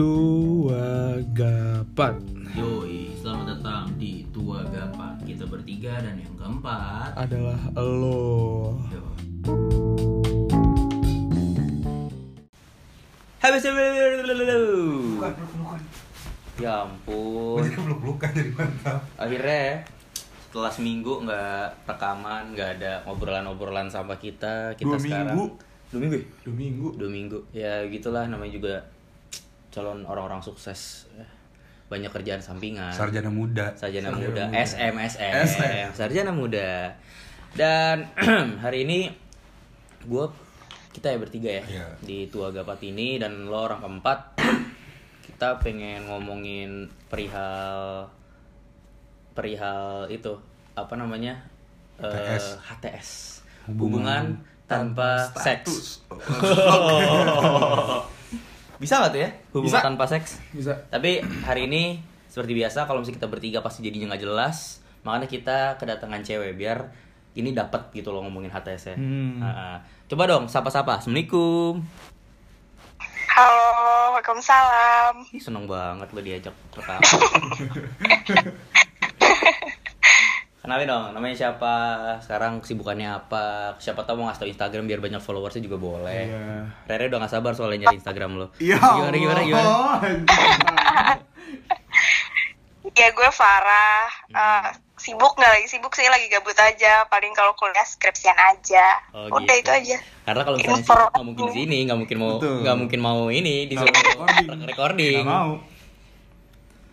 Tua Gapat Yoi, selamat datang di Tua Gapa Kita bertiga dan yang keempat adalah lo. Habis Bukan, bukan. Ya ampun. Belum luka jadi mantap. Akhirnya setelah seminggu nggak rekaman, nggak ada obrolan-obrolan sama kita, kita Dua sekarang minggu. dua minggu, ya? Dua minggu. dua minggu. Ya gitulah namanya juga calon orang-orang sukses. Banyak kerjaan sampingan. Sarjana muda. Sarjana Sarjana muda, muda. SM, SM, SM. Sarjana muda. Dan hari ini gue kita ya bertiga ya Iya. di Tua Gapat ini dan lo orang keempat kita pengen ngomongin perihal perihal itu apa namanya Eh, HTS. HTS Hubungan hubungan tanpa seks bisa nggak tuh ya hubungan Bisa. tanpa seks Bisa. tapi hari ini seperti biasa kalau misalnya kita bertiga pasti jadinya nggak jelas. Makanya kita kedatangan cewek biar ini dapat gitu loh ngomongin HTS ya. Hmm. Nah, coba dong sapa-sapa. Assalamualaikum. Halo, Waalaikumsalam. Ih, seneng banget lo diajak rekaman. Kenalin dong, namanya siapa? Sekarang kesibukannya apa? Siapa tahu mau ngasih tau Instagram biar banyak followersnya juga boleh. Iya. Rere udah gak sabar soalnya nyari Instagram lo. Ya gimana, gimana, gimana? Ya gue Farah. Eh, sibuk nggak lagi sibuk sih lagi gabut aja. Paling kalau kuliah skripsian aja. Oh, Udah gitu. itu aja. Karena kalau misalnya nggak mungkin di sini, nggak mungkin mau Betul. nggak mungkin mau ini mau recording. recording. Nggak mau.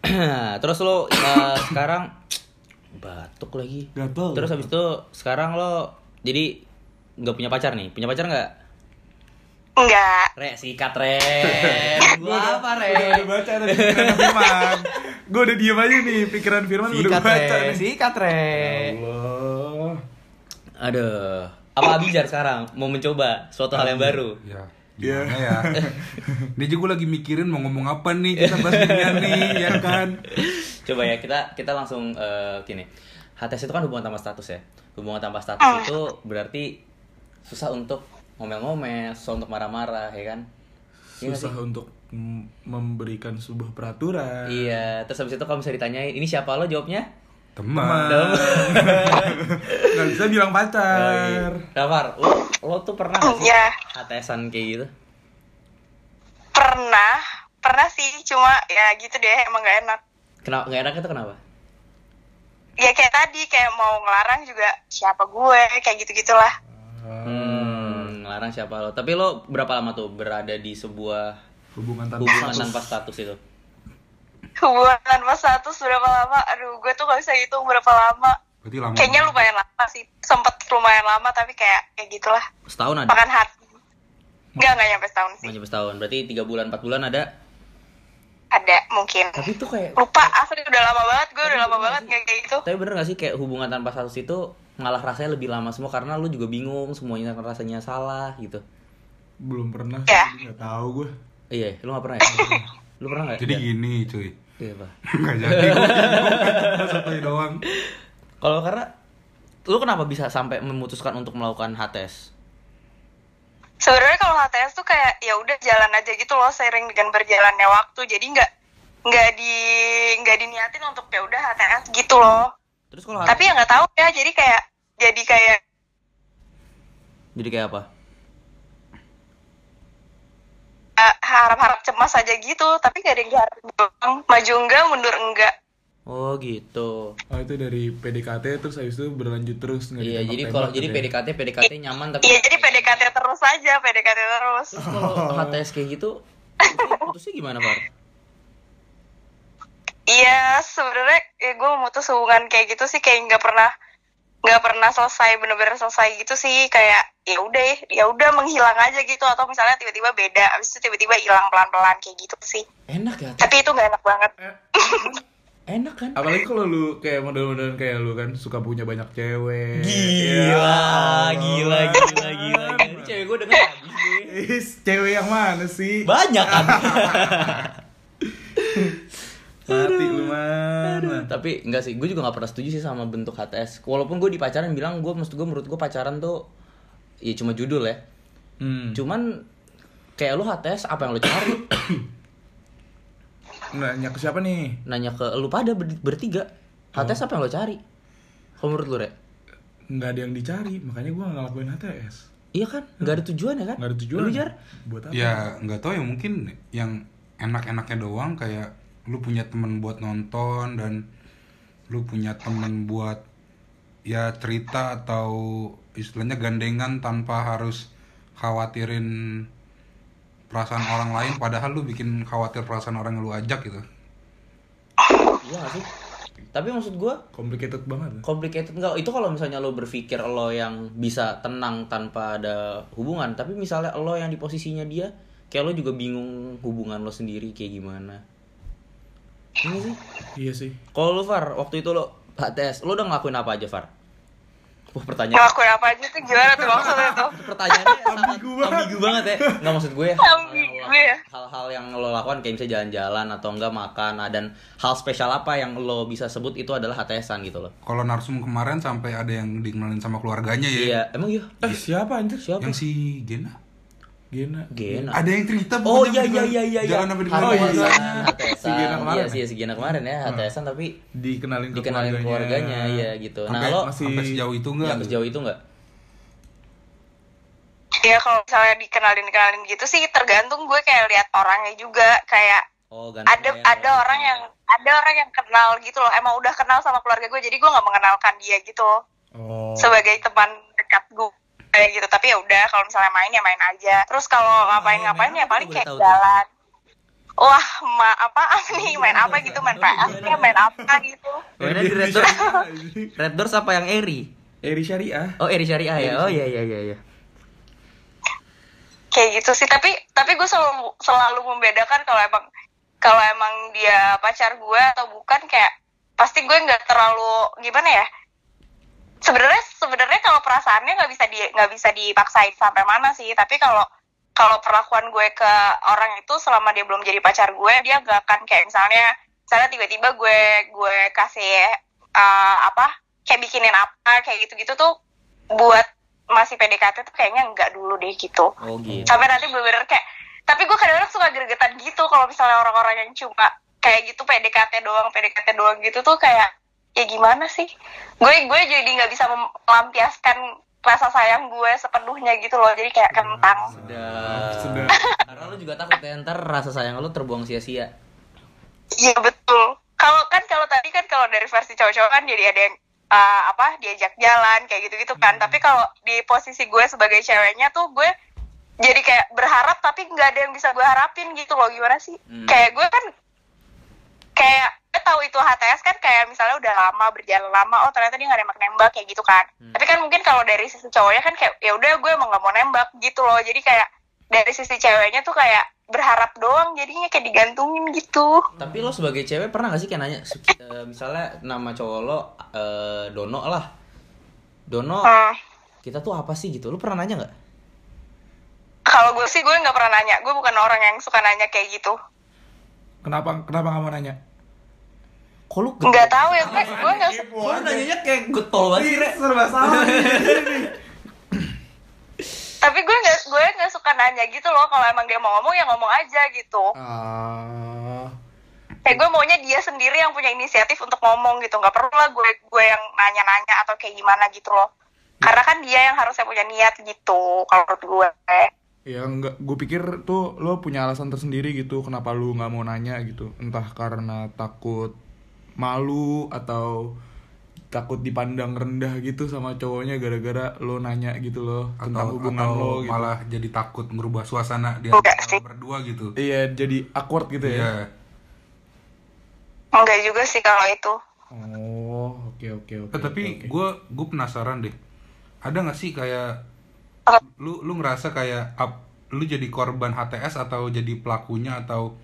Terus lo eh, sekarang batuk lagi. Gatel. Terus habis itu sekarang lo jadi nggak punya pacar nih? Punya pacar nggak? Enggak. Re, sikat re. Gua apa Gue udah re? baca ada pikiran Firman. Gue udah diem aja nih pikiran Firman gue udah Sikat baca re, nih. sikat re. Allah. Aduh, apa Abijar sekarang mau mencoba suatu hal yang baru? Ya. Iya. Gimana ya? Ini juga gue lagi mikirin mau ngomong apa nih kita bahas ginian nih, ya kan? Coba ya kita kita langsung eh, gini. HTS itu kan hubungan tanpa status ya. Hubungan tanpa status itu berarti susah untuk ngomel-ngomel, susah untuk marah-marah ya kan? Iya Susah sih? untuk memberikan sebuah peraturan. Iya, terus habis itu kalau misalnya ditanyain, ini siapa lo jawabnya? Teman. Gak bisa bilang pacar. Rafar, lo, lo tuh pernah gak sih Iya. HTSan kayak gitu? Pernah. Pernah sih. Cuma ya gitu deh. Emang gak enak. Kenapa nggak enak itu kenapa? Ya kayak tadi. Kayak mau ngelarang juga. Siapa gue. Kayak gitu-gitulah. Hmm, ngelarang siapa lo? Tapi lo berapa lama tuh berada di sebuah Hubungan tanpa hubungan status. tanpa status itu? Hubungan tanpa status berapa lama? Aduh, gue tuh gak bisa hitung berapa lama. Berarti lama. Kayaknya lumayan lama sih. Sempet lumayan lama. Tapi kayak kayak gitulah. Setahun ada? Makan hati. Enggak, enggak nyampe setahun sih. Nggak nyampe setahun. Berarti tiga bulan, empat bulan ada. Ada mungkin. Tapi itu kayak Lupa, asli udah lama banget. Gue udah lama banget nggak kayak gitu. Tapi bener gak sih kayak hubungan tanpa status itu ngalah rasanya lebih lama semua karena lu juga bingung semuanya rasanya salah gitu. Belum pernah. Ya. Nggak tahu gue. Iya, lu gak pernah ya? lu pernah gak? Jadi gini, cuy. Iya, Pak. Enggak jadi. Satu doang. Kalau karena lu kenapa bisa sampai memutuskan untuk melakukan HTS? Sebenarnya kalau HTS tuh kayak ya udah jalan aja gitu loh seiring dengan berjalannya waktu. Jadi nggak nggak di nggak diniatin untuk ya udah HTS gitu loh. Terus kalau Tapi ya nggak tahu ya. Jadi kayak jadi kayak jadi kayak apa? eh, harap-harap cemas aja gitu. Tapi gak ada yang diharapin doang. Maju enggak, mundur enggak. Oh gitu. Oh itu dari PDKT terus habis itu berlanjut terus nggak Iya, jadi kalau jadi gitu ya? PDKT PDKT nyaman tapi Iya jadi PDKT terus aja, PDKT terus. Terus kalau HTS kayak gitu itu putusnya gimana, Par? Iya, sebenarnya ya gue memutus hubungan kayak gitu sih kayak nggak pernah nggak pernah selesai bener-bener selesai gitu sih kayak ya udah ya udah menghilang aja gitu atau misalnya tiba-tiba beda abis itu tiba-tiba hilang pelan-pelan kayak gitu sih Enak ya? tapi itu nggak enak banget Enak kan? Apalagi kalau lu kayak model-model kayak lu kan suka punya banyak cewek. Gila, Ya, gila, gila, gila, gila. Ini cewek gue denger habis cewek yang mana sih? Banyak kan? Mati lu mana? Tapi enggak sih, gue juga gak pernah setuju sih sama bentuk HTS. Walaupun gue di pacaran bilang gue, maksud gue menurut gue pacaran tuh ya cuma judul ya. Hmm. Cuman kayak lu HTS apa yang lu cari? Nanya ke siapa nih? Nanya ke lu pada ber- bertiga. HTS apa yang lo cari? Kalau menurut lu, Rek? Nggak ada yang dicari, makanya gue nggak ngelakuin HTS. Iya kan? Nggak ada tujuan ya kan? Nggak ada tujuan. Lu, Jar? Buat apa? Ya nggak tahu ya mungkin yang enak-enaknya doang kayak lu punya temen buat nonton dan lu punya temen buat ya cerita atau istilahnya gandengan tanpa harus khawatirin perasaan orang lain padahal lu bikin khawatir perasaan orang yang lu ajak gitu. Iya sih? Tapi maksud gua Complicated banget. complicated enggak itu kalau misalnya lo berpikir lo yang bisa tenang tanpa ada hubungan tapi misalnya lo yang di posisinya dia kayak lo juga bingung hubungan lo sendiri kayak gimana ini sih Iya sih. kalau lo Far waktu itu lo HTS lo udah ngelakuin apa aja Far Wah pertanyaan ngelakuin apa aja tuh gimana tuh maksudnya tuh pertanyaannya sangat Ambigu banget. ambigu banget ya nggak maksud gue Ambigu ya. hal-hal yang lo lakukan kayak misalnya jalan-jalan atau enggak makan nah, dan hal spesial apa yang lo bisa sebut itu adalah HTSan gitu loh Kalau narsum kemarin sampai ada yang dikenalin sama keluarganya ya. iya emang iya Eh, siapa anjir? siapa Yang si Gena. Gena. Gena Ada yang cerita Oh iya iya iya iya. iya. Jalan apa di Oh, iya. Si Gena kemarin Iya ya? sih, si Gena kemarin ya, HTSan tapi Dikenalin ke dikenalin keluarganya, iya gitu. Nah, Sampai, lo masih- sampai sejauh itu enggak? yang sejauh itu enggak? ya kalau misalnya dikenalin kenalin gitu sih tergantung gue kayak lihat orangnya juga kayak Oh, ada ya, ada orang yang ada orang yang kenal gitu loh emang udah kenal sama keluarga gue jadi gue nggak mengenalkan dia gitu Oh. sebagai teman dekat gue kayak gitu tapi ya udah kalau misalnya main ya main aja terus kalau ngapain ngapain main ya paling kayak tahu tuh? jalan wah ma apa nih main apa gitu main PS ya main apa gitu Mainnya di Red Doors. Red Doors apa yang Eri? Eri Syariah. Oh, Eri Syariah ya. Oh iya iya iya iya. kayak gitu sih tapi tapi gue selalu selalu membedakan kalau emang kalau emang dia pacar gue atau bukan kayak pasti gue nggak terlalu gimana ya sebenarnya sebenarnya kalau perasaannya nggak bisa di nggak bisa dipaksain sampai mana sih tapi kalau kalau perlakuan gue ke orang itu selama dia belum jadi pacar gue dia nggak akan kayak misalnya misalnya tiba-tiba gue gue kasih uh, apa kayak bikinin apa kayak gitu-gitu tuh buat masih PDKT tuh kayaknya enggak dulu deh gitu Oh gitu. sampai nanti bener-bener kayak tapi gue kadang-kadang suka gregetan gitu kalau misalnya orang-orang yang cuma kayak gitu PDKT doang PDKT doang gitu tuh kayak ya gimana sih gue gue jadi nggak bisa melampiaskan rasa sayang gue sepenuhnya gitu loh jadi kayak kentang Sudah. Sudah. Karena lu juga takut ya ntar rasa sayang lu terbuang sia-sia. iya betul kalau kan kalau tadi kan kalau dari versi cowok-cowok kan jadi ada yang uh, apa diajak jalan kayak gitu-gitu kan tapi kalau di posisi gue sebagai ceweknya tuh gue jadi kayak berharap tapi nggak ada yang bisa gue harapin gitu loh gimana sih Hmm. kayak gue kan kayak gue tahu itu HTS kan kayak misalnya udah lama berjalan lama oh ternyata dia nggak nembak nembak kayak gitu kan Hmm. tapi kan mungkin kalau dari sisi cowoknya kan kayak ya udah gue emang nggak mau nembak gitu loh jadi kayak dari sisi ceweknya tuh kayak berharap doang jadinya kayak digantungin gitu Tapi lo sebagai cewek pernah gak sih kayak nanya eh, misalnya nama cowok lo eh, Dono lah. Dono, Hmm. kita tuh apa sih gitu? Lu pernah nanya nggak? kalau gue sih gue nggak pernah nanya gue bukan orang yang suka nanya kayak gitu Kenapa kenapa nggak mau nanya? Kok lu nggak tahu ya gue gue nggak Kok lu nanyanya kayak getol banget sih, Re? Serba salah. tapi gue nggak gue nggak suka nanya gitu loh. Kalau emang dia mau ngomong ya ngomong aja gitu. Ah. kayak gue maunya dia sendiri yang punya inisiatif untuk ngomong gitu. Nggak perlu lah gue gue yang nanya-nanya atau kayak gimana gitu loh. Karena kan dia yang harusnya punya niat gitu kalau menurut gue Ya enggak, gue pikir tuh lo punya alasan tersendiri gitu kenapa lu nggak mau nanya gitu. Entah karena takut malu atau takut dipandang rendah gitu sama cowoknya gara-gara lo nanya gitu loh tentang atau, hubungan atau lo gitu. malah jadi takut merubah suasana di antara berdua gitu. Iya, jadi awkward gitu ya. Iya. enggak juga sih kalau itu Oh, oke oke oke. Eh, tapi oke, oke. gue gue penasaran deh. Ada nggak sih kayak lu lu ngerasa kayak up, lu jadi korban HTS atau jadi pelakunya atau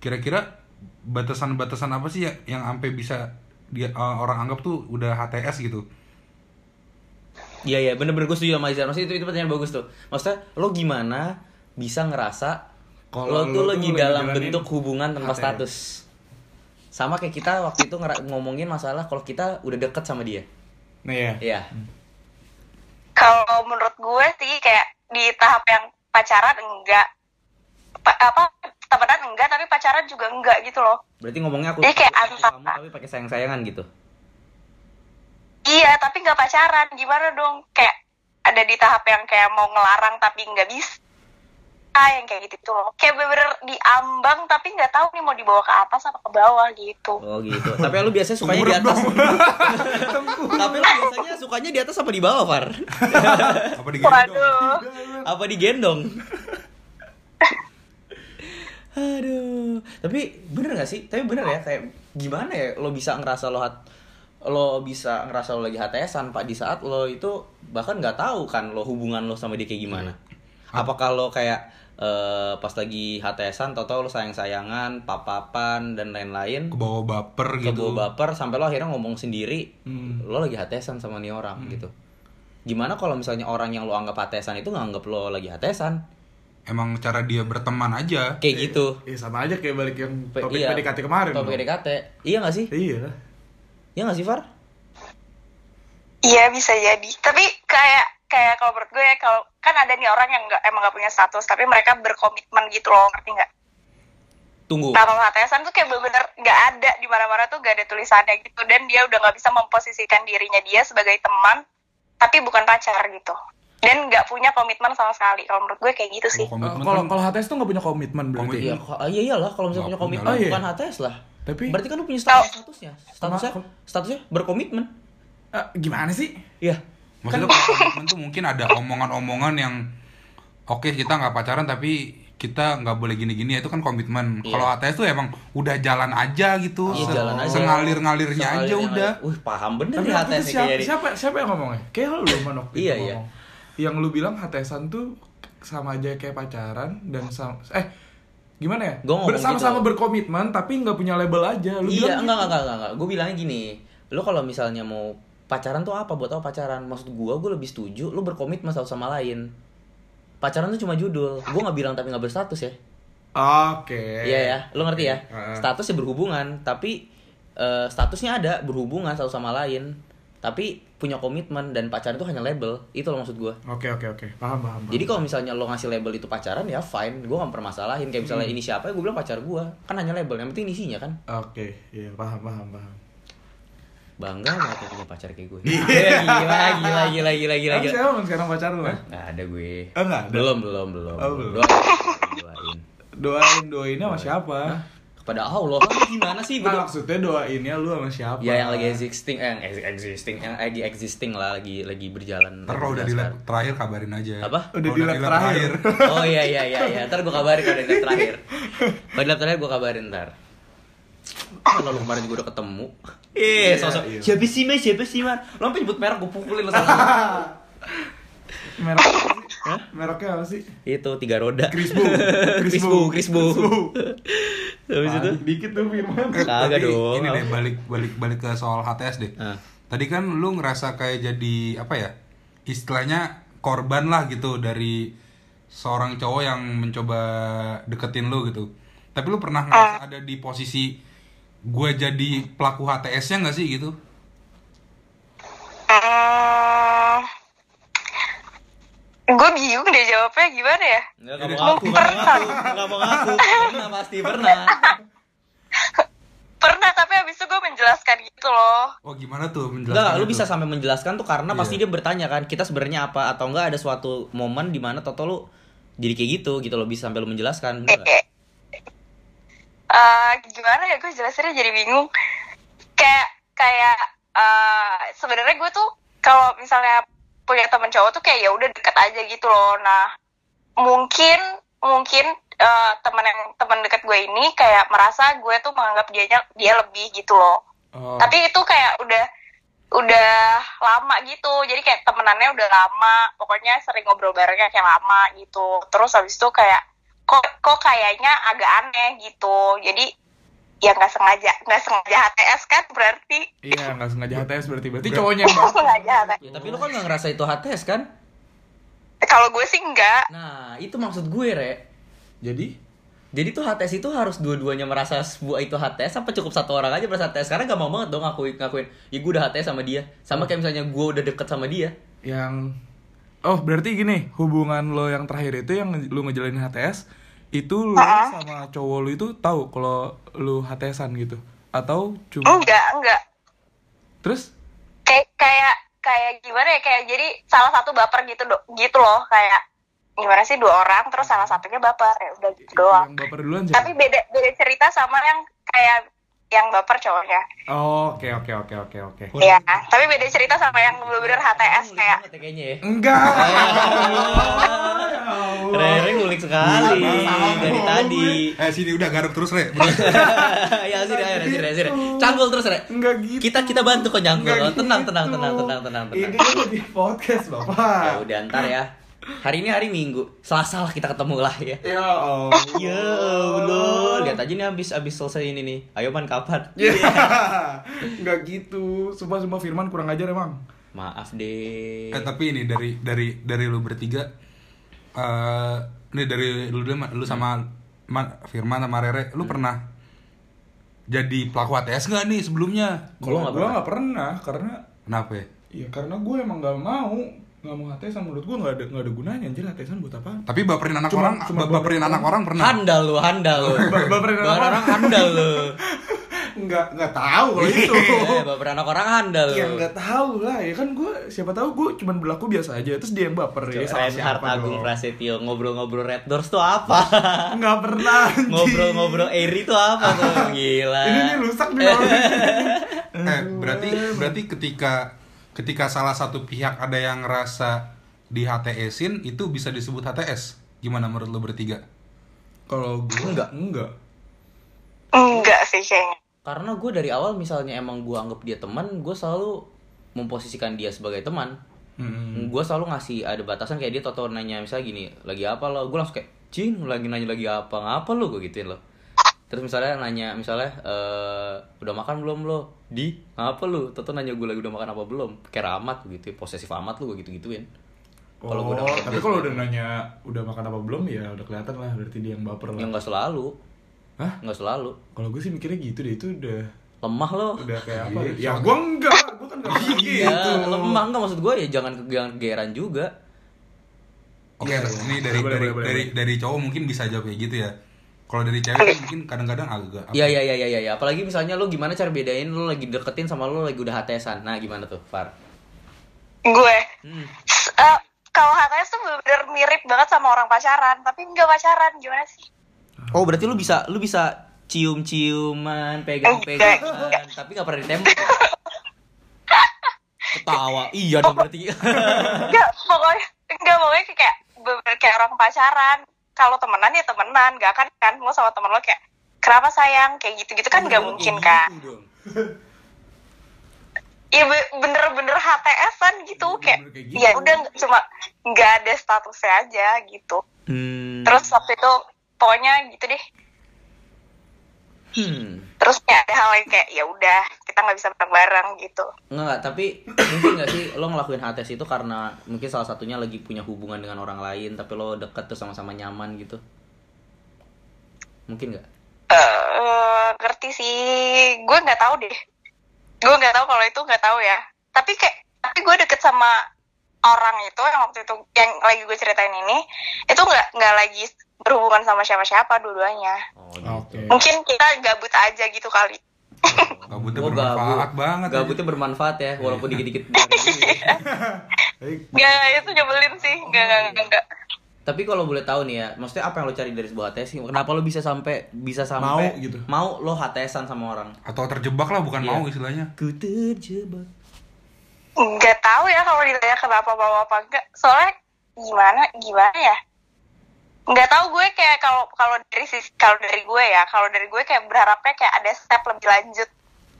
kira-kira batasan-batasan apa sih ya yang sampai bisa dia uh, orang anggap tuh udah HTS gitu? Iya iya bener-bener gue setuju sama Izar Maksudnya itu, itu pertanyaan bagus tuh Maksudnya lo gimana bisa ngerasa Kalau Lo tuh lo tuh lagi dalam bentuk hubungan tanpa HTS. status Sama kayak kita waktu itu ngomongin masalah kalau kita udah deket sama dia Nah ya. Iya kalau menurut gue sih kayak di tahap yang pacaran enggak Pa- apa temenan enggak tapi pacaran juga enggak gitu loh Berarti ngomongnya aku, Jadi kayak aku antara- kamu tapi pakai sayang-sayangan gitu. iya tapi nggak pacaran gimana dong kayak ada di tahap yang kayak mau ngelarang tapi nggak bisa ah yang kayak gitu tuh loh kayak bener-bener diambang tapi nggak tahu nih mau dibawa ke atas apa ke bawah gitu Oh gitu. Tapi lu biasanya sukanya di atas. Tapi lu biasanya sukanya di atas apa di bawah, Far? Apa digendong? waduh apa digendong? Aduh. Tapi bener gak sih? Tapi bener ya kayak gimana ya lo bisa ngerasa lo hat lo bisa ngerasa lo lagi HTSan pak di saat lo itu bahkan nggak tahu kan lo hubungan lo sama dia kayak gimana. Apakah lo kayak eh, pas lagi HTSan tau-tau lo sayang-sayangan, papapan dan lain-lain Ke bawah baper gitu. kebawa baper sampai lo akhirnya ngomong sendiri Hmm. lo lagi hatesan sama nih orang gitu gimana kalau misalnya orang yang lo anggap hatesan itu nganggap lo lagi hatesan Emang cara dia berteman aja. kayak gitu Iya sama aja kayak balik yang topik iya. PDKT kemarin. topik dong. PDKT iya gak sih Iya. iya gak sih Far Iya bisa jadi. Tapi kayak kayak kalau menurut gue ya kalau kan ada nih orang yang nggak emang nggak punya status tapi mereka berkomitmen gitu loh ngerti nggak? tunggu Nah kalau HTSan tuh kayak bener-bener nggak ada di mana-mana tuh nggak ada tulisannya gitu dan dia udah nggak bisa memposisikan dirinya dia sebagai teman tapi bukan pacar gitu dan nggak punya komitmen sama sekali kalau menurut gue kayak gitu sih. Kalau kan- kalau HTS tuh nggak punya komitmen berarti. iya iya iyalah kalau misalnya punya komitmen lah. bukan Oh. HTS lah Tapi- berarti kan lo punya status Oh. statusnya statusnya Sama- statusnya berkomitmen Eh, gimana sih? iya Maksudnya kalau komitmen tuh mungkin ada omongan-omongan yang oke kita nggak pacaran tapi kita nggak boleh gini-gini itu kan komitmen. Iya. Kalau ATS tuh emang udah jalan aja gitu. Iya, Se- jalan aja. Sengalir-ngalirnya aja Sengalir- udah. wih paham bener Tapi nih waktu HTS itu nih siapa, kayak siapa siapa yang ngomongnya? Kayak lu manok Iya, iya. Yang lu bilang HTSan tuh sama aja kayak pacaran dan sama eh gimana ya? Bersama-sama gitu. berkomitmen tapi nggak punya label aja. Lu iya, bilang enggak, gitu. enggak, enggak, enggak. Gue bilangnya gini, lo kalau misalnya mau pacaran tuh apa buat apa pacaran? Maksud gue, gue lebih setuju lo berkomitmen satu sama lain. Pacaran tuh cuma judul. Gue nggak bilang tapi nggak berstatus ya. Oke. Iya ya, lo ngerti ya? Heeh. Status ya berhubungan, tapi eh, statusnya ada berhubungan satu sama lain. Tapi punya komitmen dan pacaran itu hanya label. Itu loh maksud gue. Oke oke oke. Paham paham. paham. Jadi kalau misalnya lo ngasih label itu pacaran ya fine, gue gak permasalahin. Kayak misalnya ini siapa ya gue bilang pacar gue, kan hanya label. Yang penting isinya kan. Oke, iya paham paham paham. Bangga ya punya pacar kayak gue. Iya, gila, gila, gila, gila, gila, gila. siapa emang sekarang pacar lu? Mas? Nggak ada gue. Oh, nggak ada? Belum, belum, belum. Oh, belum. Doain, doain. Doain doainnya sama siapa? Kepada Allah kan gimana sih? Nah, Betul. maksudnya doainnya lu sama siapa? Ya yang lagi existing, eh, yang ex- existing, yang lagi existing lah, lagi lagi berjalan. Ntar kalau udah di lab terakhir kabarin aja. Apa? Udah di lab terakhir. Oh iya iya iya iya. Ntar gue kabarin kalau ada yang terakhir. Kalau di lab terakhir gue kabarin ntar. Kalau lu kemarin juga udah ketemu. Eh, Iya, sosok iya. siapa sih mas? Siapa sih mas? Lo sampai nyebut merek gue pukulin lo sama. Merek apa sih? Mereknya apa sih? Itu tiga roda. Krisbu. Krisbu, Krisbu. Habis itu? Dikit tuh Firman. Eh, Kagak tapi dong. Ini deh balik balik balik ke soal HTS deh. Ah. Tadi kan lu ngerasa kayak jadi apa ya? Istilahnya korban lah gitu dari seorang cowok yang mencoba deketin lu gitu. Tapi lu pernah ngerasa ada di posisi gue jadi pelaku HTS-nya nggak sih gitu? Hmm, gue bingung deh jawabnya gimana ya? Mau ngaku, enggak mau ngaku, enggak mau ngaku. Pernah pasti pernah. Pernah tapi habis itu gue menjelaskan gitu loh. Oh gimana tuh menjelaskan? Enggak, lu bisa sampai menjelaskan tuh karena Iya. pasti dia bertanya kan, kita sebenarnya apa atau enggak ada suatu momen di mana Toto lu jadi kayak gitu gitu lo bisa sampai lu menjelaskan. bener nggak? Eh, eh, gimana ya gue jelasinnya jadi bingung. Kayak kayak eh, sebenarnya gue tuh kalau misalnya punya temen cowok tuh kayak ya udah deket aja gitu loh. Nah mungkin mungkin eh, temen yang temen deket gue ini kayak merasa gue tuh menganggap dia dia lebih gitu loh. Oh. tapi itu kayak udah udah lama gitu jadi kayak temenannya udah lama pokoknya sering ngobrol barengnya kayak lama gitu terus habis itu kayak kok kok kayaknya agak aneh gitu jadi ya nggak sengaja. Nggak sengaja HTS kan berarti. Iya, nggak sengaja HTS berarti. Berarti cowoknya yang nggak sengaja HTS Ya, tapi lu kan nggak ngerasa itu HTS kan? kalau gue sih enggak Nah, itu maksud gue, Re. Jadi Jadi tuh HTS itu harus dua-duanya merasa sebuah itu HTS apa cukup satu orang aja merasa HTS karena gak mau banget dong ngakuin ngakuin ya gue udah HTS sama dia. Sama kayak misalnya gue udah deket sama dia. Yang Oh, berarti gini, hubungan lo yang terakhir itu yang lu ngejalanin HTS itu lu Ah. sama cowok lu itu tahu kalau lu HTSan gitu? Atau cuma enggak enggak. Terus? Kayak kayak kayak gimana ya? Kayak jadi salah satu baper gitu do, gitu loh. Kayak gimana sih dua orang terus salah satunya baper. Ya udah gitu doang. yang baper duluan tapi beda beda cerita sama yang kayak yang baper cowoknya Oh, oke oke oke oke oke. Iya, tapi beda cerita sama yang bener-bener HTS kayak ya kayaknya ya. Enggak. Rere ngulik sekali dari tadi. Eh sini udah garuk terus re. ya sini ayo sini sini. sini. Cangkul terus, Re. Enggak gitu. Kita kita bantu kok Oh, tenang, gitu. tenang, tenang, tenang, tenang, tenang. Ini kan lebih podcast, Ya Bapak. udah ntar ya. Hari ini hari Minggu. Selasa lah kita ketemu lah ya. Ya Allah. Ya Allah, lihat aja nih habis habis selesai ini nih. Ayo man kapan? Ya. Enggak gitu. Sumpah sumpah Firman kurang ajar emang. Maaf deh. Eh tapi ini dari dari dari lu bertiga eh ini dari lu dulu lu sama Ma- Firman sama Rere, lu pernah jadi pelaku ATS nggak nih sebelumnya? Kalau nggak gua pernah. nggak pernah karena Kenapa ya? ya karena gue emang nggak mau nggak mau HTSan menurut gue nggak ada nggak ada gunanya anjir HTSan buat apa? Tapi baperin anak Cuma- orang, cuma ba- baperin baperin anak orang pernah. Handal lu, handal lu. Ba- baperin anak orang. handal lu. Nggak nggak tahu kalau itu. Eh, baperin anak orang handal. Ya nggak tahu lah ya kan gue siapa tahu gue cuman berlaku biasa aja terus dia yang baper ya salah Reinhard siapa Agung? Prasetyo ngobrol-ngobrol Red Doors tuh apa? Nggak pernah. Ngobrol-ngobrol Eri tuh apa tuh? Gila. Ini nih rusak nih. Eh, berarti berarti ketika ketika salah satu pihak ada yang ngerasa di HTS-in itu bisa disebut HTS. Gimana menurut lu bertiga? Kalau gue Enggak. enggak. enggak sih kayaknya Karena gue dari awal misalnya emang gue anggap dia teman, gue selalu memposisikan dia sebagai teman. Hmm. Gue selalu ngasih ada batasan kayak dia toto nanya misalnya gini, lagi apa lo? Gue langsung kayak, cing lagi nanya lagi apa? Ngapa lo? Gue gituin lo. Terus misalnya nanya misalnya eh udah makan belum lo? Di ngapa lo? Toto nanya gue lagi udah makan apa belum? Kayak amat gitu, posesif amat lo gue gitu gituin. Kalau Oh, gua udah- tapi kalau udah nanya udah makan apa belum ya udah kelihatan lah berarti dia yang baper lah. Ya nggak selalu, Hah? nggak selalu. Kalau gue sih mikirnya gitu deh itu udah Lemah lo. udah kayak apa? Iya, ya gue enggak, gue kan enggak Ya, gitu. lemah enggak maksud gue ya jangan jangan kegeeran juga. Oke, Iya, ini iya. dari Boleh, dari boleh, boleh, dari boleh. dari cowok mungkin bisa jawab kayak gitu ya. Kalau dari cewek kan mungkin kadang-kadang agak Iya ya? iya iya iya ya. Apalagi misalnya lu gimana cara bedain lu lagi deketin sama lu lagi udah HTSan. Nah, gimana tuh, Far? gue Hmm. Eh, kalau HTS tuh bener mirip banget sama orang pacaran tapi enggak pacaran gimana sih Oh, berarti lu bisa lu bisa cium-ciuman, pegang-pegangan, tapi nggak pernah ditembak. ya? Ketawa. Iya dong berarti. enggak pokoknya enggak pokoknya kayak kayak orang pacaran kalau temenan ya temenan gak kan kan lo sama temen lo kayak kenapa sayang kayak gitu gitu kan nggak mungkin kan Iya be- bener-bener HTS-an gitu kayak kayak gitu. ya udah cuma nggak ada statusnya aja gitu Hmm. terus waktu itu pokoknya gitu deh Hmm. Terus kayak ada hal lain kayak ya udah kita nggak bisa bareng-bareng gitu Enggak, enggak, tapi mungkin nggak sih lo ngelakuin HTS itu karena mungkin salah satunya lagi punya hubungan dengan orang lain tapi lo deket tuh sama-sama nyaman gitu. Mungkin nggak? eh ngerti sih gue nggak tahu deh gue nggak tahu kalau itu nggak tahu ya tapi kayak tapi gue deket sama orang itu yang waktu itu yang lagi gue ceritain ini itu nggak nggak lagi berhubungan sama siapa-siapa dua-duanya Oh, Oke. mungkin kita gabut aja gitu kali Gabutnya Oh, bermanfaat gabut. banget. Gabutnya bermanfaat ya, walaupun dikit-dikit. Baik. nggak itu nyebelin sih nggak nggak nggak, nggak Tapi kalau boleh tahu nih ya, maksudnya apa yang lo cari dari sebuah HTS? sih? Kenapa lo bisa sampai bisa sampai Mau gitu. Mau lo HTSan sama orang? Atau terjebak lah bukan Iya. mau istilahnya. Ku terjebak. nggak tahu ya kalau ditanya kenapa bawa apa enggak soalnya gimana gimana ya nggak tahu gue kayak kalau kalau dari sisi kalau dari gue ya kalau dari gue kayak berharapnya kayak ada step lebih lanjut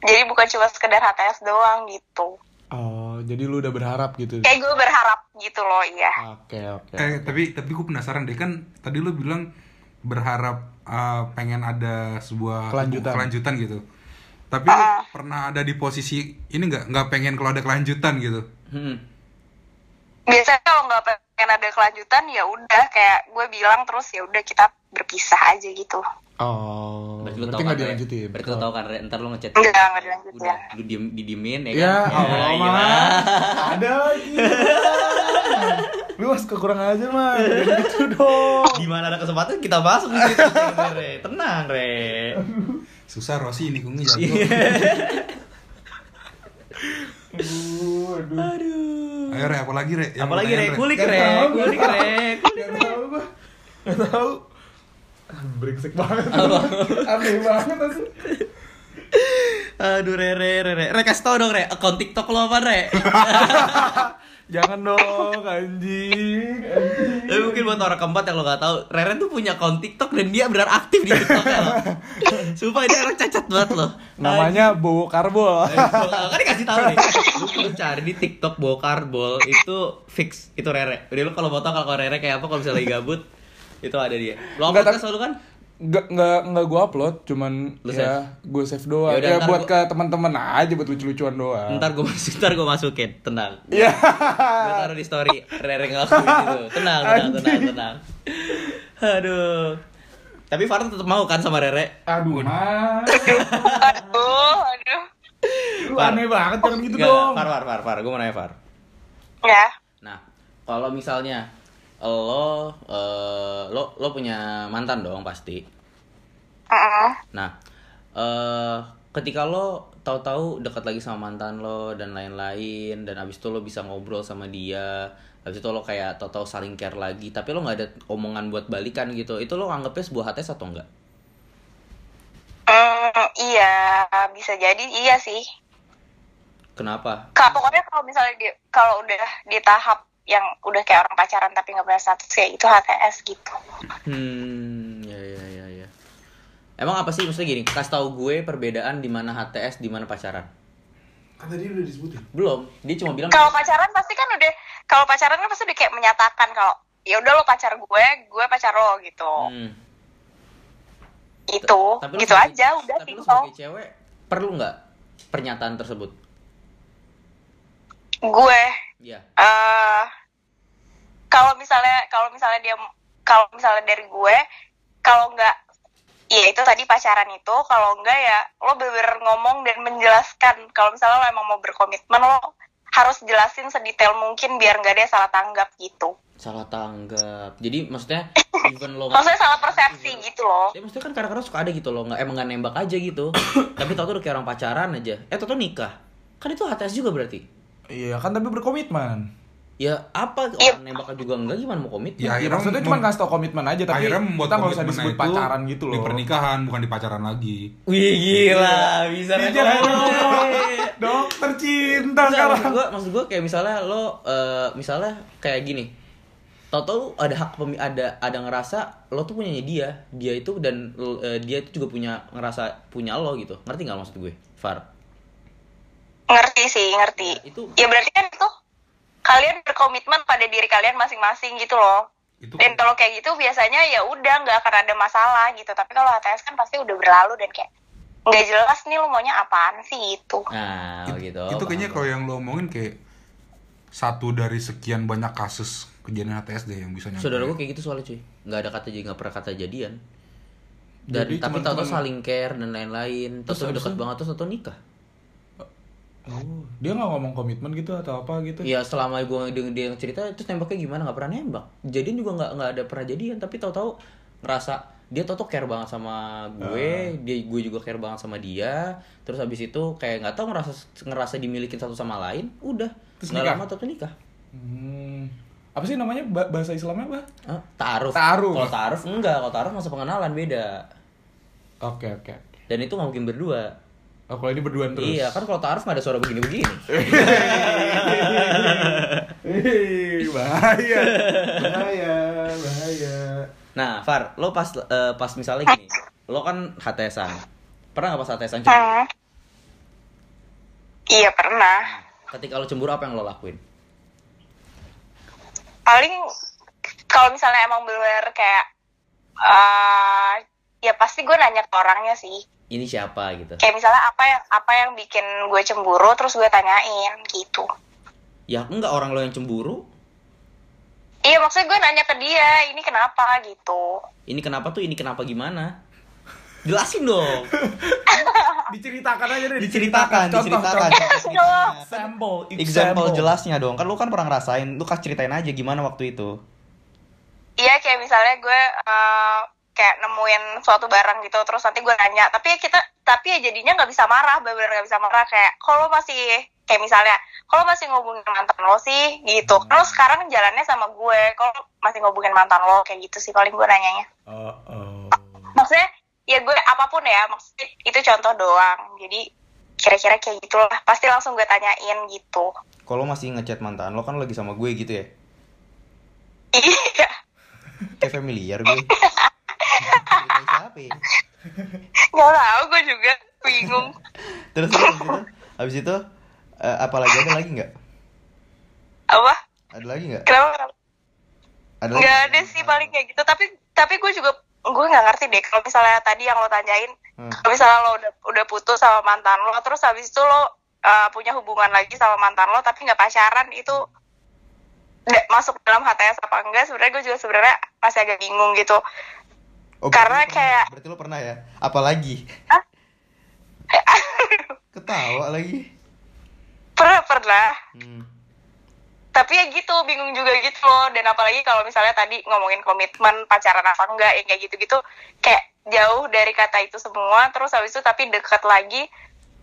jadi bukan cuma sekedar HTS doang gitu Oh, jadi lu udah berharap gitu. kayak gue berharap gitu loh iya Oke, oke. Eh tapi tapi gue penasaran deh kan tadi lu bilang berharap uh, pengen ada sebuah Kelanjutan. kelanjutan gitu. Tapi lu Ah. pernah ada di posisi ini nggak nggak pengen kalau ada kelanjutan gitu. Hmm. biasanya kalau nggak pengen ada kelanjutan ya udah kayak gue bilang terus ya udah kita berpisah aja gitu Oh, Berarti lo berarti tau nggak kan, dilanjutin. Berarti lo tau kan, Re? Ntar lo ngechat. Enggak, nggak dilanjutin. Udah, lu diem, didiemin ya Ya, kan? Allah, iya. Mas. Ada lagi. Lu mas kekurangan aja mah. Gitu dong. Gimana ada kesempatan kita masuk di situ, Re. Tenang, Re. Susah Rossi nikungnya jago. Iya. Aduh, aduh. Ayo Re, apalagi Re? Yang Apalagi Re, kulik Re, tahu, kulik Re. Tau gua. Gak tau. Brengsek banget. Apa? Aneh banget asli. Aduh, Re, Re, Re, Re. Re, kasih tau dong, Re. Akun TikTok lo apa, Re? Jangan dong, anjing. anjing. Tapi mungkin buat orang keempat yang lo gak tahu, Reren tuh punya akun TikTok dan dia benar aktif di TikToknya loh. Sumpah dia orang cacat banget loh. Namanya Bowo Karbol. kan dikasih tahu nih. Lu, lu cari di TikTok bawa karbol itu fix itu Rere. Udah lu kalau mau tahu kalau Rere kayak apa kalau misalnya lagi gabut itu ada dia. Enggak, upload kan selalu kan? Nggak, nggak, nggak gue upload, cuman Lu ya gue save doang. Yaudah, Ya, buat gua- ke teman-teman aja buat lucu-lucuan doang. Ntar gue masuk, ntar gue masukin, tenang. Iya. Gue taruh di story Rere ngelakuin itu. Tenang, tenang, tenang, tenang. Aduh. Tapi Farhan tetap mau kan sama Rere? Aduh, mas. aduh aduh Lu aneh banget jangan gitu Nggak, dong. Far, Far, Far, Far. Gue mau nanya Far. ya Nah, kalau misalnya lo eh, lo lo punya mantan dong pasti. Heeh. Nah, eh ketika lo tahu-tahu dekat lagi sama mantan lo dan lain-lain dan abis itu lo bisa ngobrol sama dia, abis itu lo kayak tahu-tahu saling care lagi, tapi lo nggak ada omongan buat balikan gitu, itu lo anggapnya sebuah HTS atau enggak? Hmm, iya bisa jadi iya sih Kenapa? Kak, pokoknya kalau misalnya di kalau udah di tahap yang udah kayak orang pacaran tapi nggak punya status kayak itu HTS gitu. Hmm, ya ya ya ya. Emang apa sih maksudnya gini? Kasih tahu gue perbedaan di mana HTS, di mana pacaran. Kan tadi udah disebutin. Belum, dia cuma bilang Kalau pacaran pasti kan udah kalau pacaran kan pasti udah kayak menyatakan kalau ya udah lo pacar gue, gue pacar lo gitu. Hmm. Itu, lo gitu sebagai- aja udah Tapi lo simpel. sebagai cewek perlu nggak pernyataan tersebut? Gue Iya. eh kalau misalnya kalau misalnya dia kalau misalnya dari gue kalau nggak ya itu tadi pacaran itu kalau enggak ya lo bener ngomong dan menjelaskan kalau misalnya lo emang mau berkomitmen lo harus jelasin sedetail mungkin biar nggak ada salah tanggap gitu Salah tanggap. Jadi maksudnya even lo maksudnya salah persepsi gitu loh Ya maksudnya kan kadang-kadang suka ada gitu loh, nggak emang nggak nembak aja gitu. Tapi tau tuh kayak orang pacaran aja. Eh tau tuh nikah. Kan itu HTS juga berarti. Iya kan tapi berkomitmen. Ya apa Iya. orang nembak juga enggak gimana mau komit? Ya, Ya, akhirnya maksudnya cuma kasih tau komitmen aja tapi Akhirnya membuat kita nggak usah disebut itu pacaran gitu loh. Di pernikahan bukan di pacaran lagi. Wih gila, bisa Iya, ngomong. Dokter cinta Enggak, sekarang. maksud gue maksud gue kayak misalnya lo eh, misalnya kayak gini Tahu-tahu ada hak pemi ada ada ngerasa lo tuh punyanya dia dia itu dan eh, dia itu juga punya ngerasa punya lo gitu ngerti nggak maksud gue Far ngerti sih ngerti. Ya, itu- ya berarti kan itu kalian berkomitmen pada diri kalian masing-masing gitu loh. Itu dan kalau kayak gitu biasanya ya udah nggak akan ada masalah gitu. Tapi kalau HTS kan pasti udah berlalu dan kayak nggak jelas nih lo maunya apaan sih itu nah It- gitu. itu kayaknya kalau yang lo omongin kayak satu dari sekian banyak kasus kejadian HTS deh yang bisa nyampe. saudara gue kayak gitu soalnya cuy. Nggak ada kata jadi nggak pernah kata jadian. Dan Jadi tapi tahu-tahu saling care dan lain-lain. Terus Terus dekat banget terus atau nikah Oh, dia nggak ngomong komitmen gitu atau apa gitu? Ya selama gue dia, dia yang cerita terus nembaknya gimana nggak pernah nembak. Jadian juga nggak nggak ada pernah jadian tapi tahu-tahu ngerasa dia tau tuh care banget sama gue, dia gue juga care banget sama dia. Terus habis itu kayak nggak tahu ngerasa ngerasa dimilikin satu sama lain, udah. Terus nggak nikah? lama tuh nikah. Hmm, apa sih namanya Ba- bahasa Islamnya apa? Hah? Taaruf. Taaruf. Kalau taaruf enggak, kalau taaruf masa pengenalan beda. Oke oke. Dan itu nggak mungkin berdua. Oh kalau ini berduaan terus. Iya, kan kalau taaruf nggak ada suara begini-begini. Bahaya, bahaya, bahaya. Nah, Far, lo pas eh, pas misalnya gini, lo kan HTSan. Pernah nggak pas HTSan cemburu? Hmm. iya pernah Ketika lo cemburu apa yang lo lakuin? paling kalau misalnya emang bener kayak eh ya pasti gue nanya ke orangnya sih Ini siapa gitu? kayak misalnya apa yang apa yang bikin gue cemburu terus gue tanyain gitu Ya enggak orang lo yang cemburu. iya maksudnya gue nanya ke dia ini kenapa gitu Ini kenapa tuh? Ini kenapa gimana? Jelasin dong. Diceritakan aja deh. Diceritakan, Contoh, diceritakan. contoh. Example, Example jelasnya dong. Kan lu kan pernah ngerasain. Lu kasih ceritain aja gimana waktu itu. Iya kayak misalnya gue eh, kayak nemuin suatu barang gitu terus nanti gue nanya. Tapi kita tapi ya jadinya nggak bisa marah bener-bener nggak bisa marah. Kayak kalau masih kayak misalnya kalau masih ngobungin mantan lo sih gitu. Kalau sekarang jalannya sama gue kalau masih ngobungin mantan lo kayak gitu sih paling gue nanyanya. Oh, oh. maksudnya ya gue apa pun ya maksudnya itu contoh doang. Jadi kira-kira kayak gitulah. Pasti langsung gue tanyain gitu. Kalau masih ngechat mantan lo kan lagi sama gue gitu ya. iya. Kayak familiar gue. Siapa ya? nggak tahu gue juga bingung. Terus habis itu, habis itu eh, apa lagi? Ada lagi nggak? apa? Ada lagi nggak? kenapa kenapa? Ada nggak ada sih paling kayak gitu. Tapi tapi gue juga gue nggak ngerti deh. Kalau misalnya tadi yang lo tanyain Hmm. kalau misalnya lo udah udah putus sama mantan lo terus habis itu lo uh, punya hubungan lagi sama mantan lo tapi nggak pacaran itu masuk dalam HTS apa enggak? Sebenarnya gue juga sebenarnya masih agak bingung gitu Oh, Karena berarti pernah- kayak- berarti lo pernah ya? Apalagi? Ketawa lagi. pernah pernah Hmm. tapi ya gitu bingung juga gitu loh dan apalagi kalau misalnya tadi ngomongin komitmen pacaran apa enggak yang kayak gitu-gitu kayak jauh dari kata itu semua terus habis itu tapi dekat lagi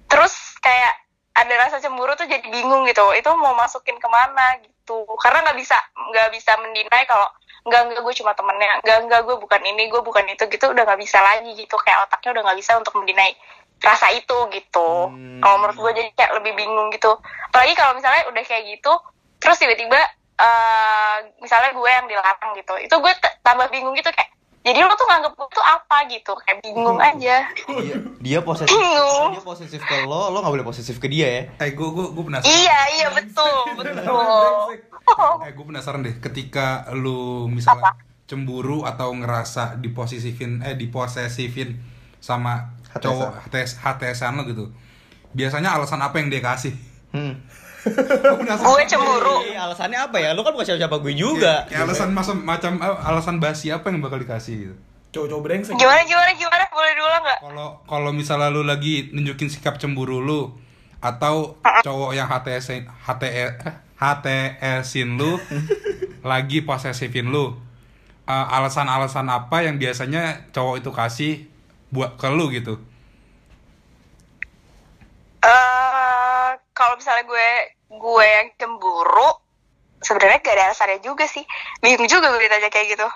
terus kayak ada rasa cemburu tuh jadi bingung gitu itu mau masukin ke mana gitu karena nggak bisa nggak bisa mendinai kalau nggak nggak gue cuma temennya. Nggak nggak gue bukan ini gue bukan itu gitu udah nggak bisa lagi gitu. Kayak otaknya udah nggak bisa untuk mendinai rasa itu gitu. Hmm. kalau menurut gue jadi kayak lebih bingung gitu. Apalagi kalau misalnya udah kayak gitu terus tiba-tiba eh misalnya gue yang dilarang gitu. Itu gue tambah bingung gitu kayak jadi lo tuh nganggep gue tuh apa gitu kayak bingung aja Dia, dia posesif. Bingung. Dia posesif ke lo, lo gak boleh posesif ke dia ya. Eh, gue gue gue penasaran. iya iya betul betul Eh, gue penasaran deh, ketika lu misalnya cemburu atau ngerasa diposisifin, eh diposesifin sama HTS. cowok HTS HTSan lo gitu. Biasanya alasan apa yang dia kasih? Hmm. Gue penasaran. gue cemburu Eh, alasannya apa ya? Lo kan bukan siapa-siapa gue juga. Kayak alasan macam macam eh, alasan basi apa yang bakal dikasih gitu. Cowok-cowok brengsek. gimana gimana gimana boleh dulu nggak Kalau kalau misalnya lu lagi nunjukin sikap cemburu lu atau cowok yang HTS HTS HTSin lu lagi posesifin lu. eh, alasan-alasan apa yang biasanya cowok itu kasih buat ke lu gitu? eh kalau misalnya gue gue yang cemburu sebenarnya gak ada alasannya juga sih bingung juga gue ditanya kayak gitu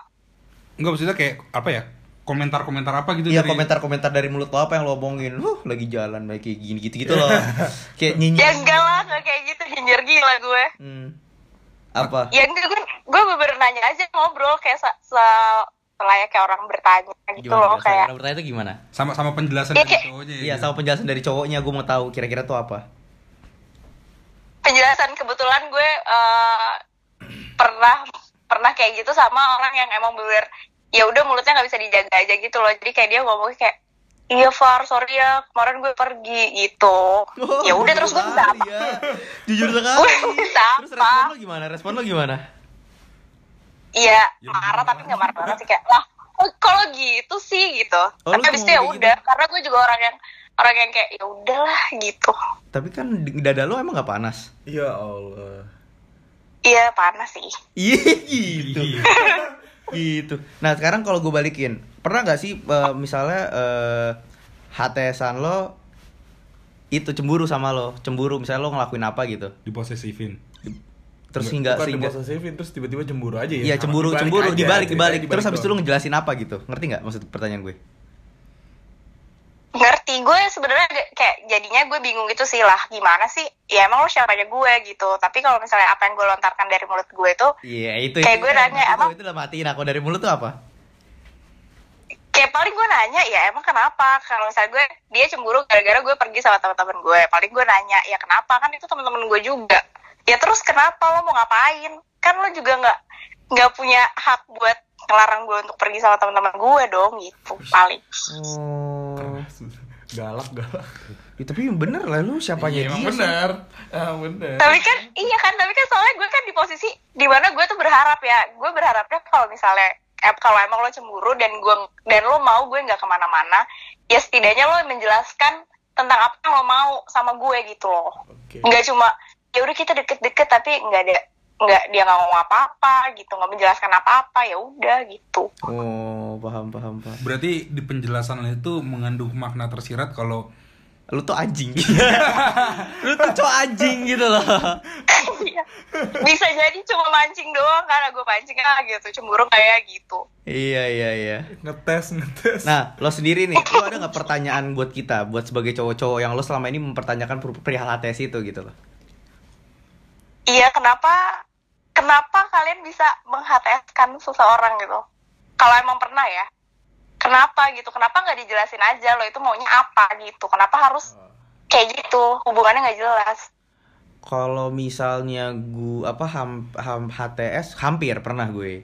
Enggak maksudnya kayak apa ya? Komentar-komentar apa gitu Iya dari komentar-komentar dari mulut lo apa yang lo omongin Huh lagi jalan kayak gini gitu-gitu loh Kayak nyinyir ya enggak lah nggak kayak gitu nyindir gila gue hmm. Apa? ya enggak gue gue bener nanya aja ngobrol kayak se, se- selayaknya orang bertanya gitu Gimana? loh kayak Orang bertanya itu gimana? sama sama penjelasan Iya, dari kayak- cowoknya ya. Iya gitu. sama penjelasan dari cowoknya gue mau tahu kira-kira tuh apa penjelasan kebetulan gue eh, pernah pernah kayak gitu sama orang yang emang bener ya udah mulutnya nggak bisa dijaga aja gitu loh. Jadi kayak dia ngomongnya kayak iya Far sorry ya kemarin gue pergi gitu. Ya udah terus gue bisa apa ya. Jujur sekali. Gue bisa Terus apa respon lo gimana? Respon lo gimana? iya Ya, marah gimana? tapi nggak marah banget sih kayak lah oh, kalau gitu sih? gitu. Oh, tapi habis itu ya ngomong udah karena gue juga orang yang orang yang kayak ya udahlah gitu. Tapi kan dada lo emang gak panas? Ya Allah. iya panas sih. Iya gitu. Gitu. Nah sekarang kalau gue balikin pernah nggak sih eh, misalnya eh HTSan lo itu cemburu sama lo? Cemburu misalnya lo ngelakuin apa gitu? Diposesifin. terus hingga Bukan sehingga diposesifin terus tiba-tiba cemburu aja ya. iya cemburu Dibalik cemburu aja, dibalik ceritanya dibalik terus habis itu lo ngejelasin apa gitu? Ngerti nggak maksud pertanyaan gue ngerti. Gue sebenarnya kayak jadinya gue bingung gitu sih lah gimana sih? Ya emang lo siapanya gue gitu. Tapi kalau misalnya apa yang gue lontarkan dari mulut gue itu iya itu Kayak itu, gue itu, nanya, itu, emang- itu udah matiin aku dari mulut tuh apa? Kayak paling gue nanya ya emang kenapa? Kalau misalnya gue dia cemburu gara-gara gue pergi sama teman-teman gue. Paling gue nanya ya kenapa? Kan itu teman-teman gue juga. Ya terus kenapa? Lo mau ngapain? Kan lo juga nggak nggak punya hak buat ngelarang gue untuk pergi sama teman-teman gue dong gitu paling. Oh galak galak. ya, tapi bener lah lu siapanya Iya, emang dia bener. Ah, bener. tapi kan iya kan tapi kan soalnya gue kan di posisi di mana gue tuh berharap ya gue berharapnya kalau misalnya eh, kalau emang lo cemburu dan gue dan lo mau gue nggak ke mana-mana ya setidaknya lo menjelaskan tentang apa yang lo mau sama gue gitu loh Oke. nggak cuma ya udah kita deket-deket tapi nggak ada nggak dia nggak ngomong apa-apa gitu nggak menjelaskan apa-apa ya udah gitu Oh, paham paham paham. Berarti di penjelasan itu mengandung makna tersirat kalau Lu tuh anjing. lu tuh cowok anjing gitu loh. Iya. bisa jadi cuma mancing doang karena gue pancing ah gitu cemburu kayak gitu iya iya iya. Ngetes, ngetes. Nah, lo sendiri nih, lo ada nggak pertanyaan buat kita, buat sebagai cowok-cowok yang lo selama ini mempertanyakan per- perihal HTS itu gitu loh? iya kenapa kenapa kalian bisa menghateskan seseorang gitu? Kalau emang pernah ya. Kenapa gitu? Kenapa nggak dijelasin aja lo itu maunya apa gitu? Kenapa harus kayak gitu? Hubungannya nggak jelas. Kalau misalnya gue apa ham, ham HTS hampir pernah gue,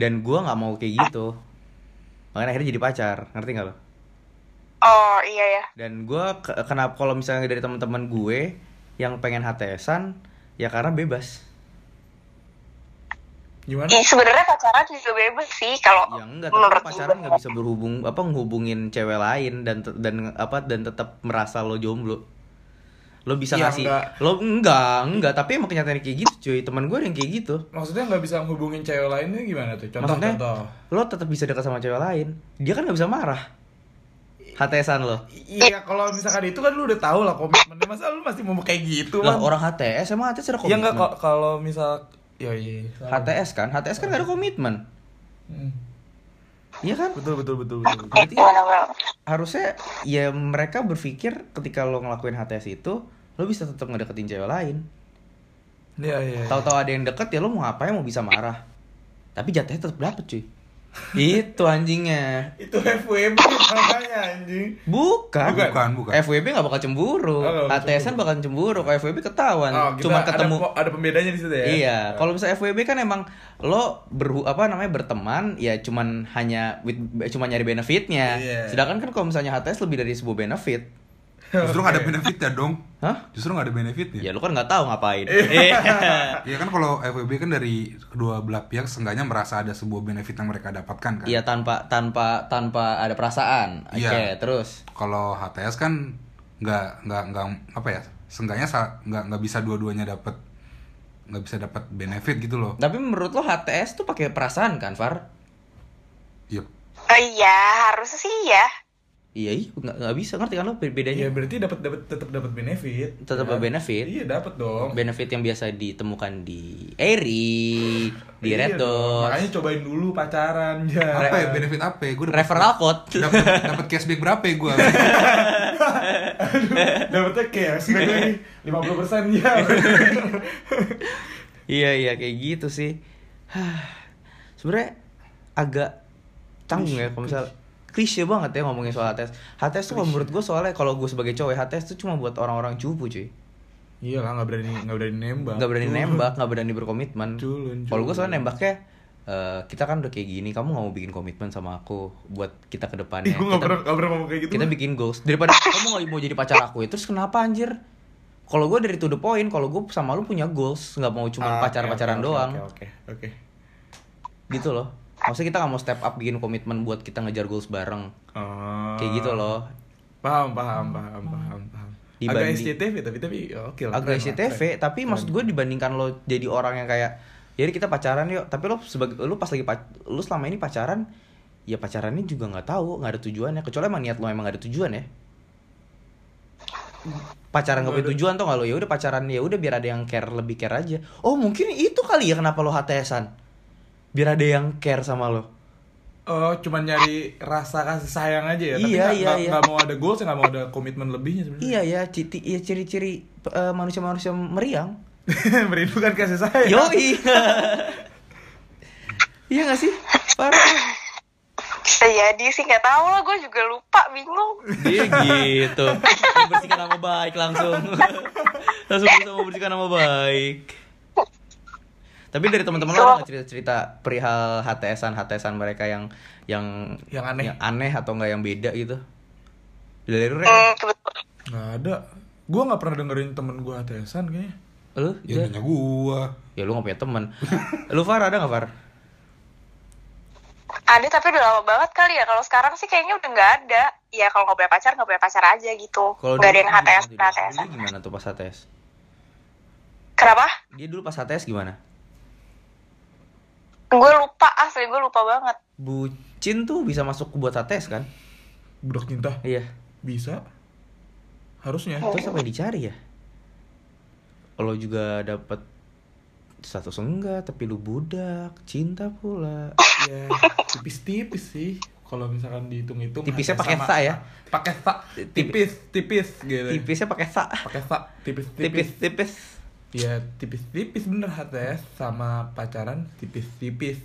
dan gue nggak mau kayak gitu, makanya akhirnya jadi pacar, ngerti nggak lo? oh iya ya. Dan gue ke- kenapa kalau misalnya dari teman-teman gue yang pengen HTSan, ya karena bebas. Gimana? Ih, sebenarnya pacaran juga bebas sih kalau Ya enggak, tapi menurut pacaran nggak bisa berhubung apa ngehubungin cewek lain dan dan apa dan tetap merasa lo jomblo. Lo bisa Ya, ngasih enggak. lo enggak, enggak, tapi emang kenyataannya kayak gitu, cuy. Teman gue yang kayak gitu. Maksudnya nggak bisa menghubungin cewek lainnya gimana tuh? Contoh, Maksudnya contoh. lo tetap bisa dekat sama cewek lain. Dia kan nggak bisa marah. HTSan lo. Iya, kalau misalkan itu kan lu udah tahu lah komitmennya. Masa lu masih mau kayak gitu, Lah orang HTS emang HTS ada komitmen. enggak kok kalau misal ya iya. iya. HTS kan, HTS kan gak ada komitmen. Hmm. Iya kan? Betul betul betul betul. betul. Berarti harusnya ya mereka berpikir ketika lo ngelakuin HTS itu lo bisa tetap ngedeketin cewek lain. Iya iya. iya. Tahu-tahu ada yang deket ya lo mau ngapain mau bisa marah. Tapi jatuhnya tetap dapet cuy. Itu anjingnya. Itu FWB namanya anjing. Bukan. bukan bukan. FWB gak bakal cemburu. Oh, nggak bakal HTSan bakal cemburu. Kalau FWB ketahuan. Oh, Cuma ada ketemu. po- ada, pembedanya di situ ya. Iya, kalau misalnya FWB kan emang lo berhu apa namanya berteman ya cuman hanya with, cuma nyari benefitnya. Iya. Sedangkan kan kalau misalnya HTS lebih dari sebuah benefit. Justru nggak ada benefitnya dong. Hah? Justru nggak ada benefitnya. Ya lu kan nggak tahu ngapain. Iya. Ya kan kalau FWB kan dari kedua belah pihak seenggaknya merasa ada sebuah benefit yang mereka dapatkan kan. Iya tanpa tanpa tanpa ada perasaan. Oke, Iya. terus. Kalau HTS kan nggak nggak nggak apa ya? Seenggaknya sa- nggak nggak bisa dua-duanya dapat nggak bisa dapat benefit gitu loh. Tapi menurut lo HTS tuh pakai perasaan kan, Far? Iya. Oh iya, harusnya sih ya. Iya, iya, nggak nggak bisa ngerti kan lo Iya bedanya? berarti dapat dapat tetap dapat benefit. Tetap Ya. benefit. Iya dapat dong. Benefit yang biasa ditemukan di Eri, di Iya Red Makanya cobain dulu pacaran ya. Apa ya benefit apa ya? Gue referral code. dapat dapat cashback berapa ya gue? Dapatnya cash lagi 50% ya. Iya iya kayak gitu sih. Hah, Sebenarnya agak canggung ya kalau misal klise banget ya ngomongin soal HTS. HTS tuh menurut gue soalnya kalau gue sebagai cowok HTS tuh cuma buat orang-orang cupu cuy. Iya lah nggak berani nggak berani nembak. Nggak berani Culun. nembak, nggak berani berkomitmen. Kalau gue soalnya nembaknya eh, kita kan udah kayak gini, kamu nggak mau bikin komitmen sama aku buat kita ke depannya. Ih, gue Kita- pernah nggak pernah ngomong kayak gitu. kita bikin goals daripada kamu nggak mau jadi pacar aku ya terus kenapa anjir kalau gue dari to the point kalau gue sama lu punya goals nggak mau cuma Ah, pacar oke, pacaran oke, doang Oke oke. oke. gitu loh maksudnya kita nggak mau step up bikin komitmen buat kita ngejar goals bareng. Oh. kayak gitu loh. Paham paham paham paham paham. Dibanding- Agak SCTV tapi tapi oke lah. agak keren SCTV keren. tapi maksud gue dibandingkan lo jadi orang yang kayak jadi kita pacaran yuk. Tapi lo sebagai lu pas lagi pac- lu selama ini pacaran ya pacarannya juga nggak tahu nggak ada tujuannya. Kecuali emang niat lo emang gak ada tujuan ya. Pacaran gak punya tujuan tuh nggak lo? Ya udah pacaran ya udah biar ada yang care lebih care aja. Oh mungkin itu kali ya kenapa lo HTSan biar ada yang care sama lo Oh, cuman nyari rasa kasih sayang aja ya. Tapi Iya, nggak- iya, nggak iya. nggak mau ada goals, nggak mau ada komitmen lebihnya sebenarnya. iya ya citi ya ciri-ciri eh, manusia-manusia meriang Merindukan kasih sayang. yoi iya gak sih parah Bisa jadi sih nggak tahu lah, gue juga lupa, bingung. Dia gitu. Membersihkan nama baik langsung. langsung bisa membersihkan nama baik. Tapi dari teman-teman lo ada nggak cerita-cerita perihal HTSan HTSan mereka yang yang Yang aneh. yang aneh atau enggak yang beda gitu? Dari lu? Hmm, kebetulan. Nggak ada. Gue nggak pernah dengerin temen gue HTSan kayaknya. Lu? Ya Jar? nanya gua. Ya lu gak punya teman. lu Far ada gak Far? ada tapi udah lama banget kali ya kalau sekarang sih kayaknya udah nggak ada ya kalau nggak punya pacar nggak punya pacar aja gitu Kalau nggak ada yang HTS? HTS gimana tuh pas HTS? kenapa Dia dulu pas HTS gimana? Gue lupa asli gue lupa banget Bucin tuh bisa masuk buat HTS kan? budak cinta Iya. bisa harusnya Terus apa yang dicari ya? Lo juga dapet status enggak, tapi lu budak, cinta pula. ya tipis-tipis sih kalau misalkan dihitung-hitung Tipisnya HTS pakai sa ya? pakai sa tipis tipis gitu Tipisnya pakai sa. pakai sa tipis tipis Tipis-tipis. Ya tipis-tipis bener HTS sama pacaran tipis-tipis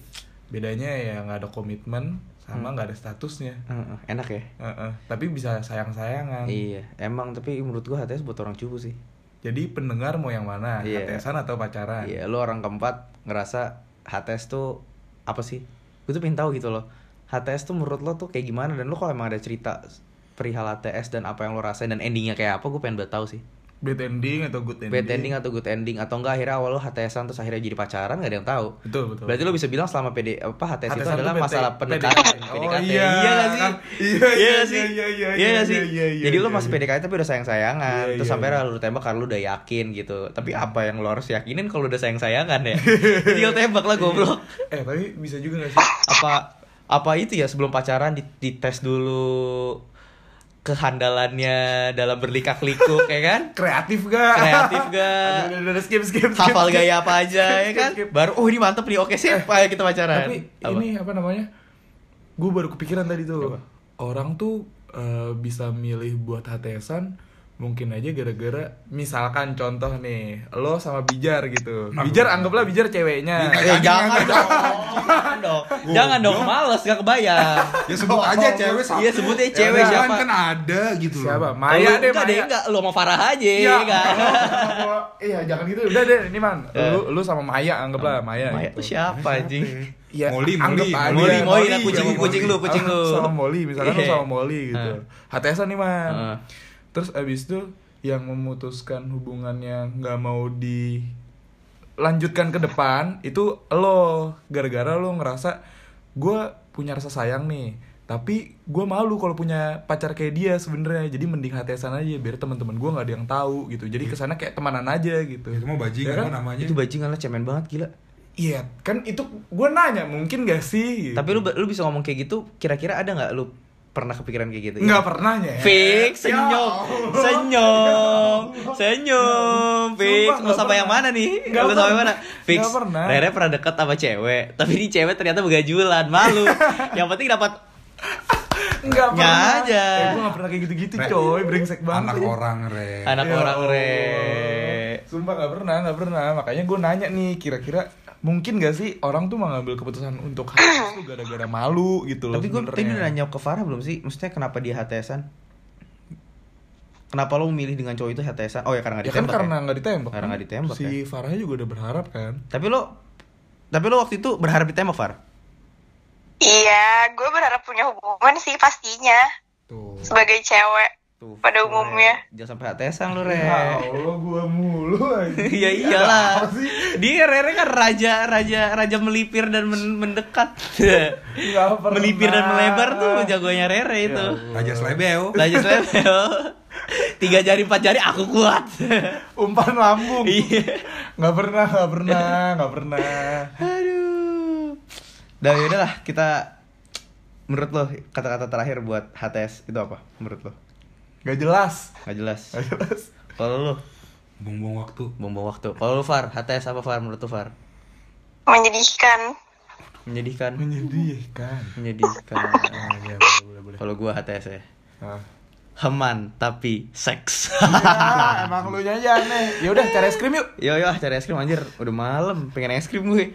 bedanya ya nggak ada komitmen sama nggak ada statusnya Heeh, enak ya? Heeh. tapi bisa sayang-sayangan Iya, emang tapi menurut gua HTS buat orang cupu sih. jadi pendengar mau yang mana Iya. HTSan atau pacaran Iya, lu orang keempat ngerasa HTS tuh apa sih? Gue tuh pengen tahu gitu loh. HTS tuh menurut lo tuh kayak gimana dan lo kalau emang ada cerita perihal HTS dan apa yang lo rasain dan endingnya kayak apa gue pengen banget tahu sih. Bad ending atau good ending Bad ending atau good ending atau enggak akhirnya awal lo HTSan terus akhirnya jadi pacaran gak ada yang tahu. betul betul Berarti lo bisa bilang selama PD apa HTS itu HTSan adalah tuh masalah PT. pendekatan, Oh, PDKT. iya. gak sih? Iya, Iya iya, gak sih? iya, iya, Iya gak iya, sih? iya, iya, Jadi lo iya, masih iya. PDKT tapi udah sayang-sayangan. Iya, Terus iya, sampai iya. lu tembak karena lu udah yakin gitu. Tapi apa yang lo harus yakinin kalau udah sayang-sayangan ya? Jadi lo tembak lah goblok. eh tapi bisa juga gak sih Apa apa itu ya sebelum pacaran di- dites dulu kehandalannya dalam berlikak-likuk ya kan? kreatif gak Kreatif gak? Udah, skip skip skip, Hafal skip. gaya apa aja Skip, ya skip, kan? skip. Baru oh ini mantep nih. Oke sip, ayo kita pacaran. tapi Apa? ini apa namanya gue baru kepikiran tadi tuh Apa? orang tuh eh, bisa milih buat HTSan mungkin aja gara-gara misalkan contoh nih lo sama Bijar gitu Bijar anggaplah Bijar ceweknya Eh, jangan dong. Jangan dong. Jangan dong, males gak kebayang. Ya sebut aja cewek Iya sebutnya Ya cewek siapa? kan ada gitu loh. siapa Maya lu- deh enggak deh, Maya enggak lu sama Farah aja Iya, kan. kalau- iya jangan gitu udah deh ini man Eh. lu lu sama Maya anggaplah Maya Maya gitu. tuh siapa anjing? Ya, Molly, anggap Molly, aja. Molly, Molly, nah, kucing- kucing lu, kucing lu. sama Molly misalkan lu Iya. sama Molly gitu HTSan nih man Heeh. Terus abis itu yang memutuskan hubungannya nggak mau dilanjutkan ke depan itu lo gara-gara lo ngerasa gue punya rasa sayang nih tapi gue malu kalau punya pacar kayak dia sebenarnya jadi mending HTSan aja biar teman-teman gue nggak ada yang tahu gitu jadi ke sana kayak temanan aja gitu Itu mah bajingan Ya kan? namanya. Itu bajingan lah cemen banget gila. iya kan itu gue nanya mungkin gak sih gitu. Tapi lu lu bisa ngomong kayak gitu, kira-kira ada nggak lu pernah kepikiran kayak gitu? nggak pernah ya Fix, Ya senyum, Allah. senyum, senyum, fix. Mau sampai yang mana nih? Nggak Lu sampai mana? Fix. Nggak pernah. Rere pernah deket sama cewek, tapi ini cewek ternyata begajulan, malu. yang penting dapat Nggak Nggak pernah aja. Eh, gue nggak pernah kayak gitu-gitu coy brengsek banget Anak orang, Re. anak Ya orang re. Sumpah gak pernah, gak pernah Makanya gue nanya nih, kira-kira mungkin gak sih orang tuh mengambil keputusan untuk HTS tuh gara-gara malu gitu loh Tapi gue ini udah nanya ke Farah belum sih? Maksudnya kenapa dia HTSan? Kenapa lo memilih dengan cowok itu HTSan? Oh ya karena Ya nggak kan ditembak karena ya? nggak ditembak Karena kan? nggak ditembak, Si ya. Farahnya juga udah berharap kan Tapi lo tapi lo waktu itu berharap ditembak Far? iya gue berharap punya hubungan sih pastinya Tuh sebagai cewek Tuh. pada umumnya Jangan sampai HTSan lo Re. Ya Allah gue mulu aja Iya iyalah. Dia Rere kan raja raja raja melipir dan men- mendekat. Nggak pernah. melipir dan melebar tuh jagonya Rere itu. Ya Raja Slebeo. Raja Slebeo. Tiga jari empat jari aku kuat. Umpan lambung Iya. Nggak pernah, nggak pernah, nggak pernah Aduh. Dan yaudah lah kita menurut lo kata-kata terakhir buat HTS itu apa menurut lo? Gak jelas Gak jelas. Gak jelas Kalau lo Buang-buang waktu. buang waktu. Kalau lo Far, HTS apa Far menurut lo Far? menyedihkan Menyedihkan. Menyedihkan Menyedihkan. Ah, iya, boleh, boleh, boleh. Kalau gua HTS ya. Ah. Heman tapi seks. Ya, emang lu nyanyi aneh. Ya udah cari es krim yuk. Yo yo cari es krim anjir. Udah malam, pengen es krim gue.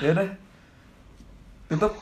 Ya udah. Tutup.